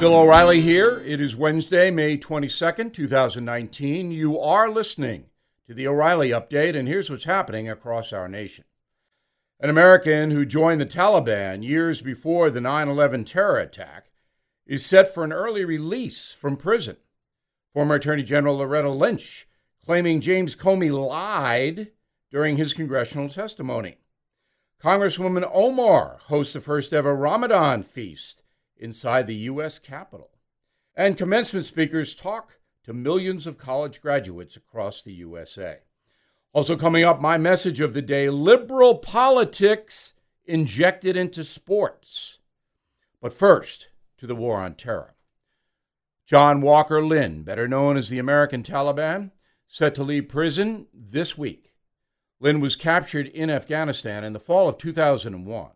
Bill O'Reilly here. It is Wednesday, May 22nd, 2019. You are listening to the O'Reilly Update, and here's what's happening across our nation. An American who joined the Taliban years before the 9 11 terror attack is set for an early release from prison. Former Attorney General Loretta Lynch claiming James Comey lied during his congressional testimony. Congresswoman Omar hosts the first ever Ramadan feast inside the U.S. Capitol. And commencement speakers talk to millions of college graduates across the USA. Also, coming up, my message of the day liberal politics injected into sports. But first, to the war on terror. John Walker Lindh, better known as the American Taliban, set to leave prison this week. Lindh was captured in Afghanistan in the fall of 2001,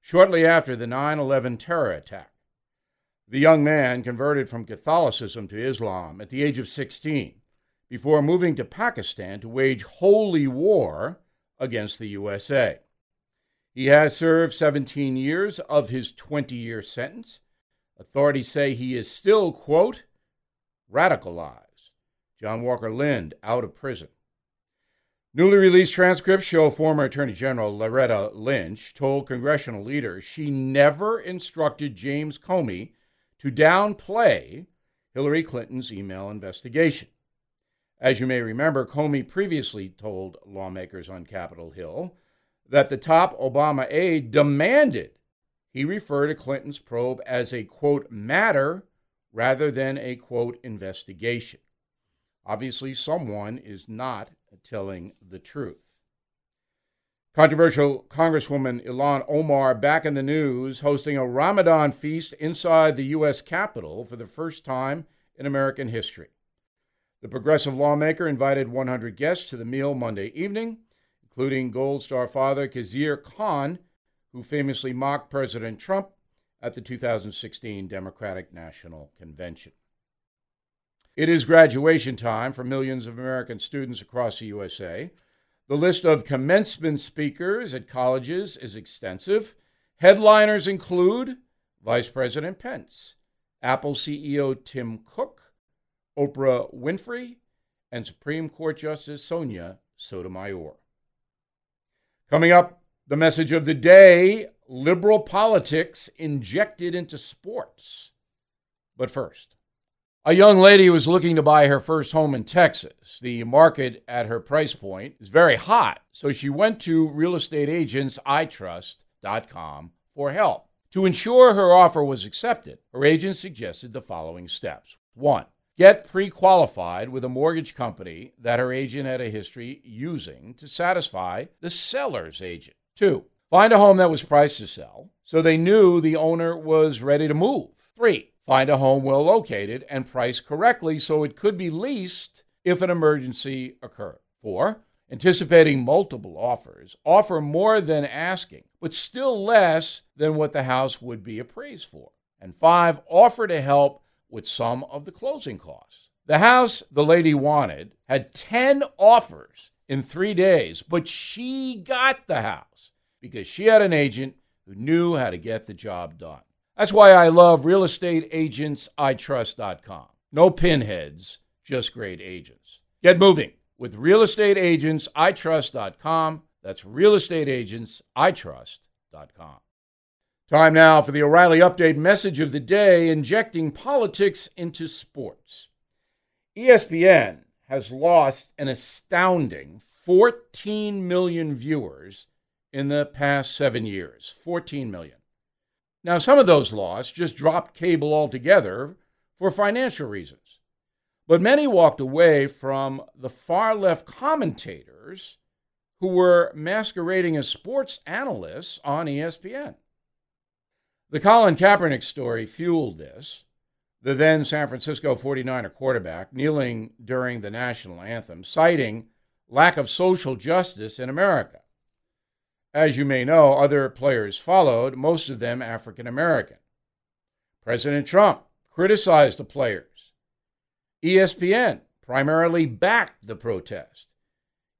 shortly after the 9 11 terror attack. The young man converted from Catholicism to Islam at the age of 16 before moving to Pakistan to wage holy war against the USA. He has served 17 years of his 20 year sentence. Authorities say he is still, quote, radicalized. John Walker Lindh out of prison. Newly released transcripts show former Attorney General Loretta Lynch told congressional leaders she never instructed James Comey to downplay Hillary Clinton's email investigation. As you may remember, Comey previously told lawmakers on Capitol Hill that the top Obama aide demanded he refer to Clinton's probe as a quote matter rather than a quote investigation. Obviously, someone is not telling the truth. Controversial Congresswoman Ilhan Omar back in the news, hosting a Ramadan feast inside the U.S. Capitol for the first time in American history. The progressive lawmaker invited 100 guests to the meal Monday evening, including Gold Star father Khizr Khan, who famously mocked President Trump at the 2016 Democratic National Convention. It is graduation time for millions of American students across the USA. The list of commencement speakers at colleges is extensive. Headliners include Vice President Pence, Apple CEO Tim Cook, Oprah Winfrey, and Supreme Court Justice Sonia Sotomayor. Coming up, the message of the day liberal politics injected into sports. But first, a young lady was looking to buy her first home in Texas. The market at her price point is very hot, so she went to realestateagentsitrust.com for help. To ensure her offer was accepted, her agent suggested the following steps. One, get pre qualified with a mortgage company that her agent had a history using to satisfy the seller's agent. Two, find a home that was priced to sell so they knew the owner was ready to move. Three, Find a home well located and priced correctly so it could be leased if an emergency occurred. Four, anticipating multiple offers, offer more than asking, but still less than what the house would be appraised for. And five, offer to help with some of the closing costs. The house the lady wanted had 10 offers in three days, but she got the house because she had an agent who knew how to get the job done. That's why I love realestateagentsitrust.com. No pinheads, just great agents. Get moving with realestateagentsitrust.com. That's realestateagentsitrust.com. Time now for the O'Reilly Update message of the day injecting politics into sports. ESPN has lost an astounding 14 million viewers in the past seven years. 14 million. Now, some of those laws just dropped cable altogether for financial reasons. But many walked away from the far left commentators who were masquerading as sports analysts on ESPN. The Colin Kaepernick story fueled this. The then San Francisco 49er quarterback kneeling during the national anthem, citing lack of social justice in America. As you may know, other players followed, most of them African American. President Trump criticized the players. ESPN primarily backed the protest,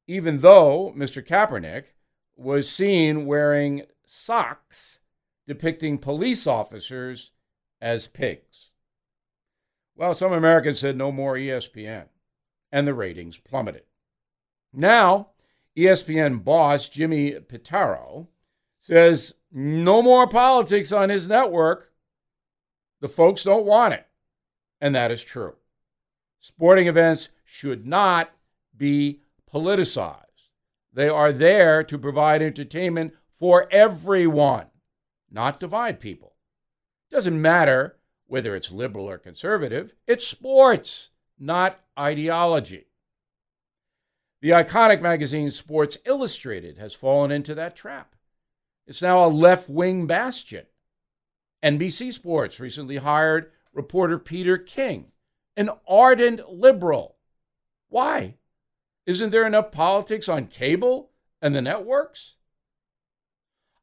even though Mr. Kaepernick was seen wearing socks depicting police officers as pigs. Well, some Americans said no more ESPN, and the ratings plummeted. Now, ESPN boss Jimmy Pitaro says no more politics on his network. The folks don't want it. And that is true. Sporting events should not be politicized. They are there to provide entertainment for everyone, not divide people. Doesn't matter whether it's liberal or conservative, it's sports, not ideology. The iconic magazine Sports Illustrated has fallen into that trap. It's now a left wing bastion. NBC Sports recently hired reporter Peter King, an ardent liberal. Why? Isn't there enough politics on cable and the networks?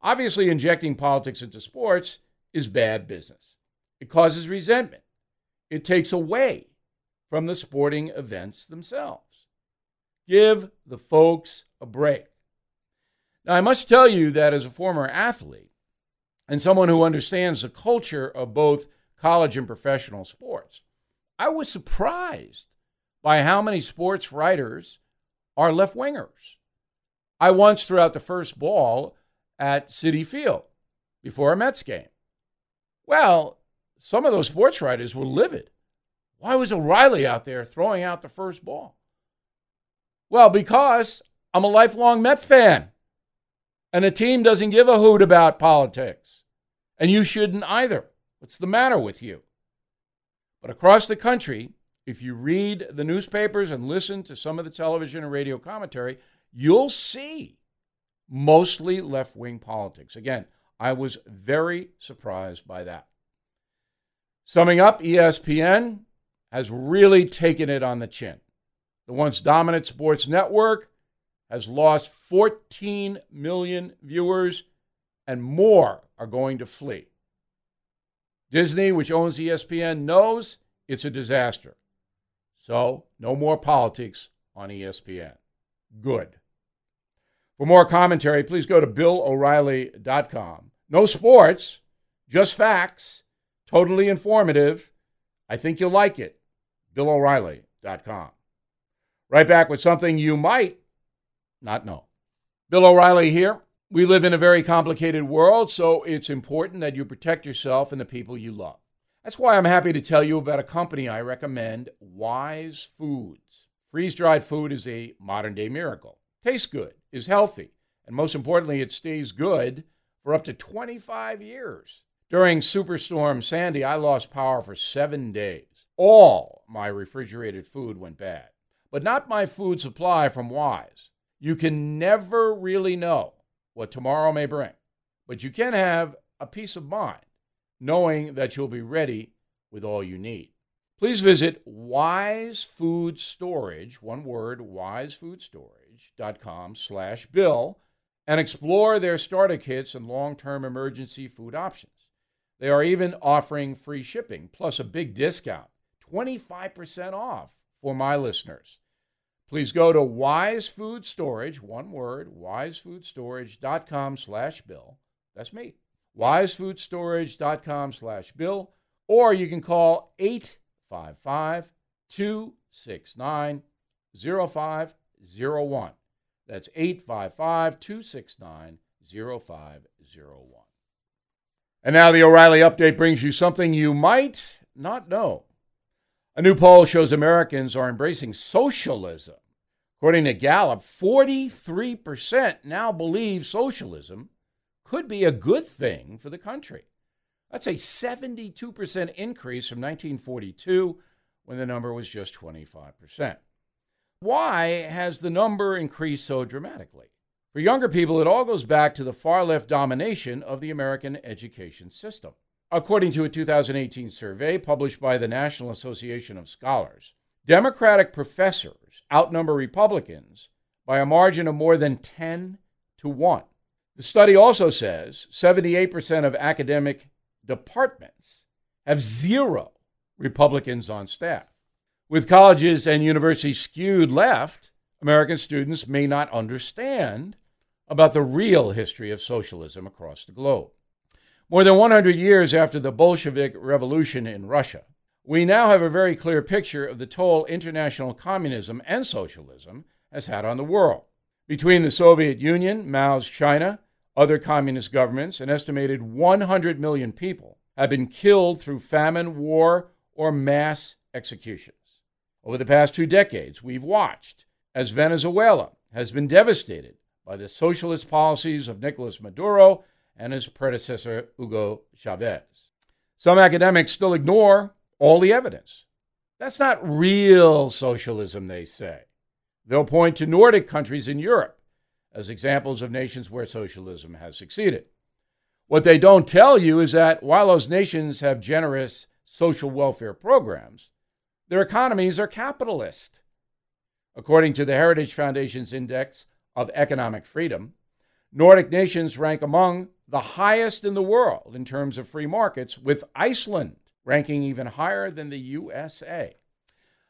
Obviously, injecting politics into sports is bad business. It causes resentment. It takes away from the sporting events themselves. Give the folks a break. Now, I must tell you that as a former athlete and someone who understands the culture of both college and professional sports, I was surprised by how many sports writers are left wingers. I once threw out the first ball at Citi Field before a Mets game. Well, some of those sports writers were livid. Why was O'Reilly out there throwing out the first ball? Well, because I'm a lifelong Met fan and a team doesn't give a hoot about politics. And you shouldn't either. What's the matter with you? But across the country, if you read the newspapers and listen to some of the television and radio commentary, you'll see mostly left wing politics. Again, I was very surprised by that. Summing up, ESPN has really taken it on the chin. The once dominant sports network has lost 14 million viewers, and more are going to flee. Disney, which owns ESPN, knows it's a disaster. So, no more politics on ESPN. Good. For more commentary, please go to BillO'Reilly.com. No sports, just facts, totally informative. I think you'll like it. BillO'Reilly.com. Right back with something you might not know. Bill O'Reilly here. We live in a very complicated world, so it's important that you protect yourself and the people you love. That's why I'm happy to tell you about a company I recommend, Wise Foods. Freeze dried food is a modern day miracle. Tastes good, is healthy, and most importantly, it stays good for up to 25 years. During Superstorm Sandy, I lost power for seven days. All my refrigerated food went bad, but not my food supply from Wise. You can never really know what tomorrow may bring, but you can have a peace of mind knowing that you'll be ready with all you need. Please visit Wise Food Storage, one word, wisefoodstorage.com slash bill, and explore their starter kits and long-term emergency food options. They are even offering free shipping, plus a big discount, 25% off for my listeners. Please go to Wise Food Storage, one word, wisefoodstorage.com slash bill. That's me. wisefoodstorage.com slash bill. Or you can call 855 269 0501. That's 855 269 0501. And now the O'Reilly update brings you something you might not know. A new poll shows Americans are embracing socialism. According to Gallup, 43% now believe socialism could be a good thing for the country. That's a 72% increase from 1942 when the number was just 25%. Why has the number increased so dramatically? For younger people, it all goes back to the far left domination of the American education system. According to a 2018 survey published by the National Association of Scholars, Democratic professors outnumber Republicans by a margin of more than 10 to 1. The study also says 78% of academic departments have zero Republicans on staff. With colleges and universities skewed left, American students may not understand about the real history of socialism across the globe. More than 100 years after the Bolshevik Revolution in Russia, we now have a very clear picture of the toll international communism and socialism has had on the world. Between the Soviet Union, Mao's China, other communist governments, an estimated 100 million people have been killed through famine, war, or mass executions. Over the past two decades, we've watched as Venezuela has been devastated by the socialist policies of Nicolas Maduro and his predecessor, Hugo Chavez. Some academics still ignore all the evidence. That's not real socialism, they say. They'll point to Nordic countries in Europe as examples of nations where socialism has succeeded. What they don't tell you is that while those nations have generous social welfare programs, their economies are capitalist. According to the Heritage Foundation's Index of Economic Freedom, Nordic nations rank among the highest in the world in terms of free markets, with Iceland ranking even higher than the USA.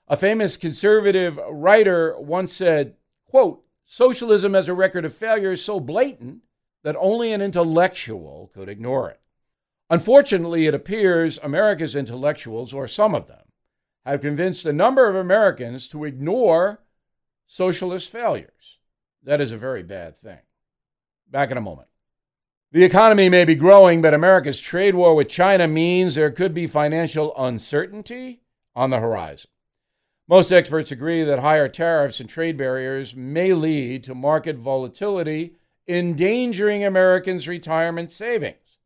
A famous conservative writer once said, quote, socialism has a record of failure is so blatant that only an intellectual could ignore it. Unfortunately, it appears America's intellectuals, or some of them, have convinced a number of Americans to ignore socialist failures. That is a very bad thing. Back in a moment. The economy may be growing, but America's trade war with China means there could be financial uncertainty on the horizon. Most experts agree that higher tariffs and trade barriers may lead to market volatility, endangering Americans' retirement savings.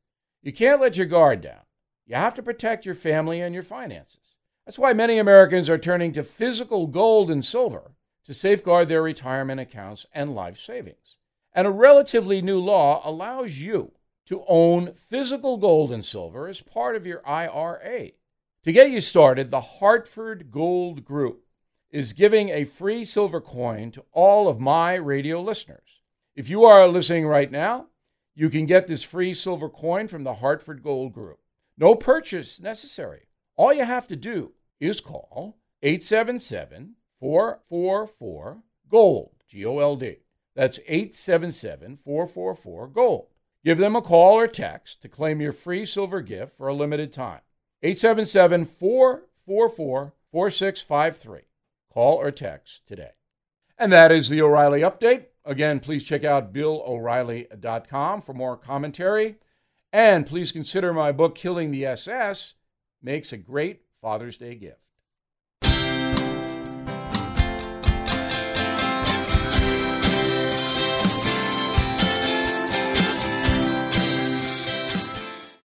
You can't let your guard down. You have to protect your family and your finances. That's why many Americans are turning to physical gold and silver to safeguard their retirement accounts and life savings. And a relatively new law allows you to own physical gold and silver as part of your IRA. To get you started, the Hartford Gold Group is giving a free silver coin to all of my radio listeners. If you are listening right now, you can get this free silver coin from the Hartford Gold Group. No purchase necessary. All you have to do is call 877 444 GOLD, G O L D. That's 877 444 GOLD. Give them a call or text to claim your free silver gift for a limited time. 877 444 4653. Call or text today. And that is the O'Reilly Update. Again, please check out BillO'Reilly.com for more commentary. And please consider my book, Killing the SS, makes a great Father's Day gift.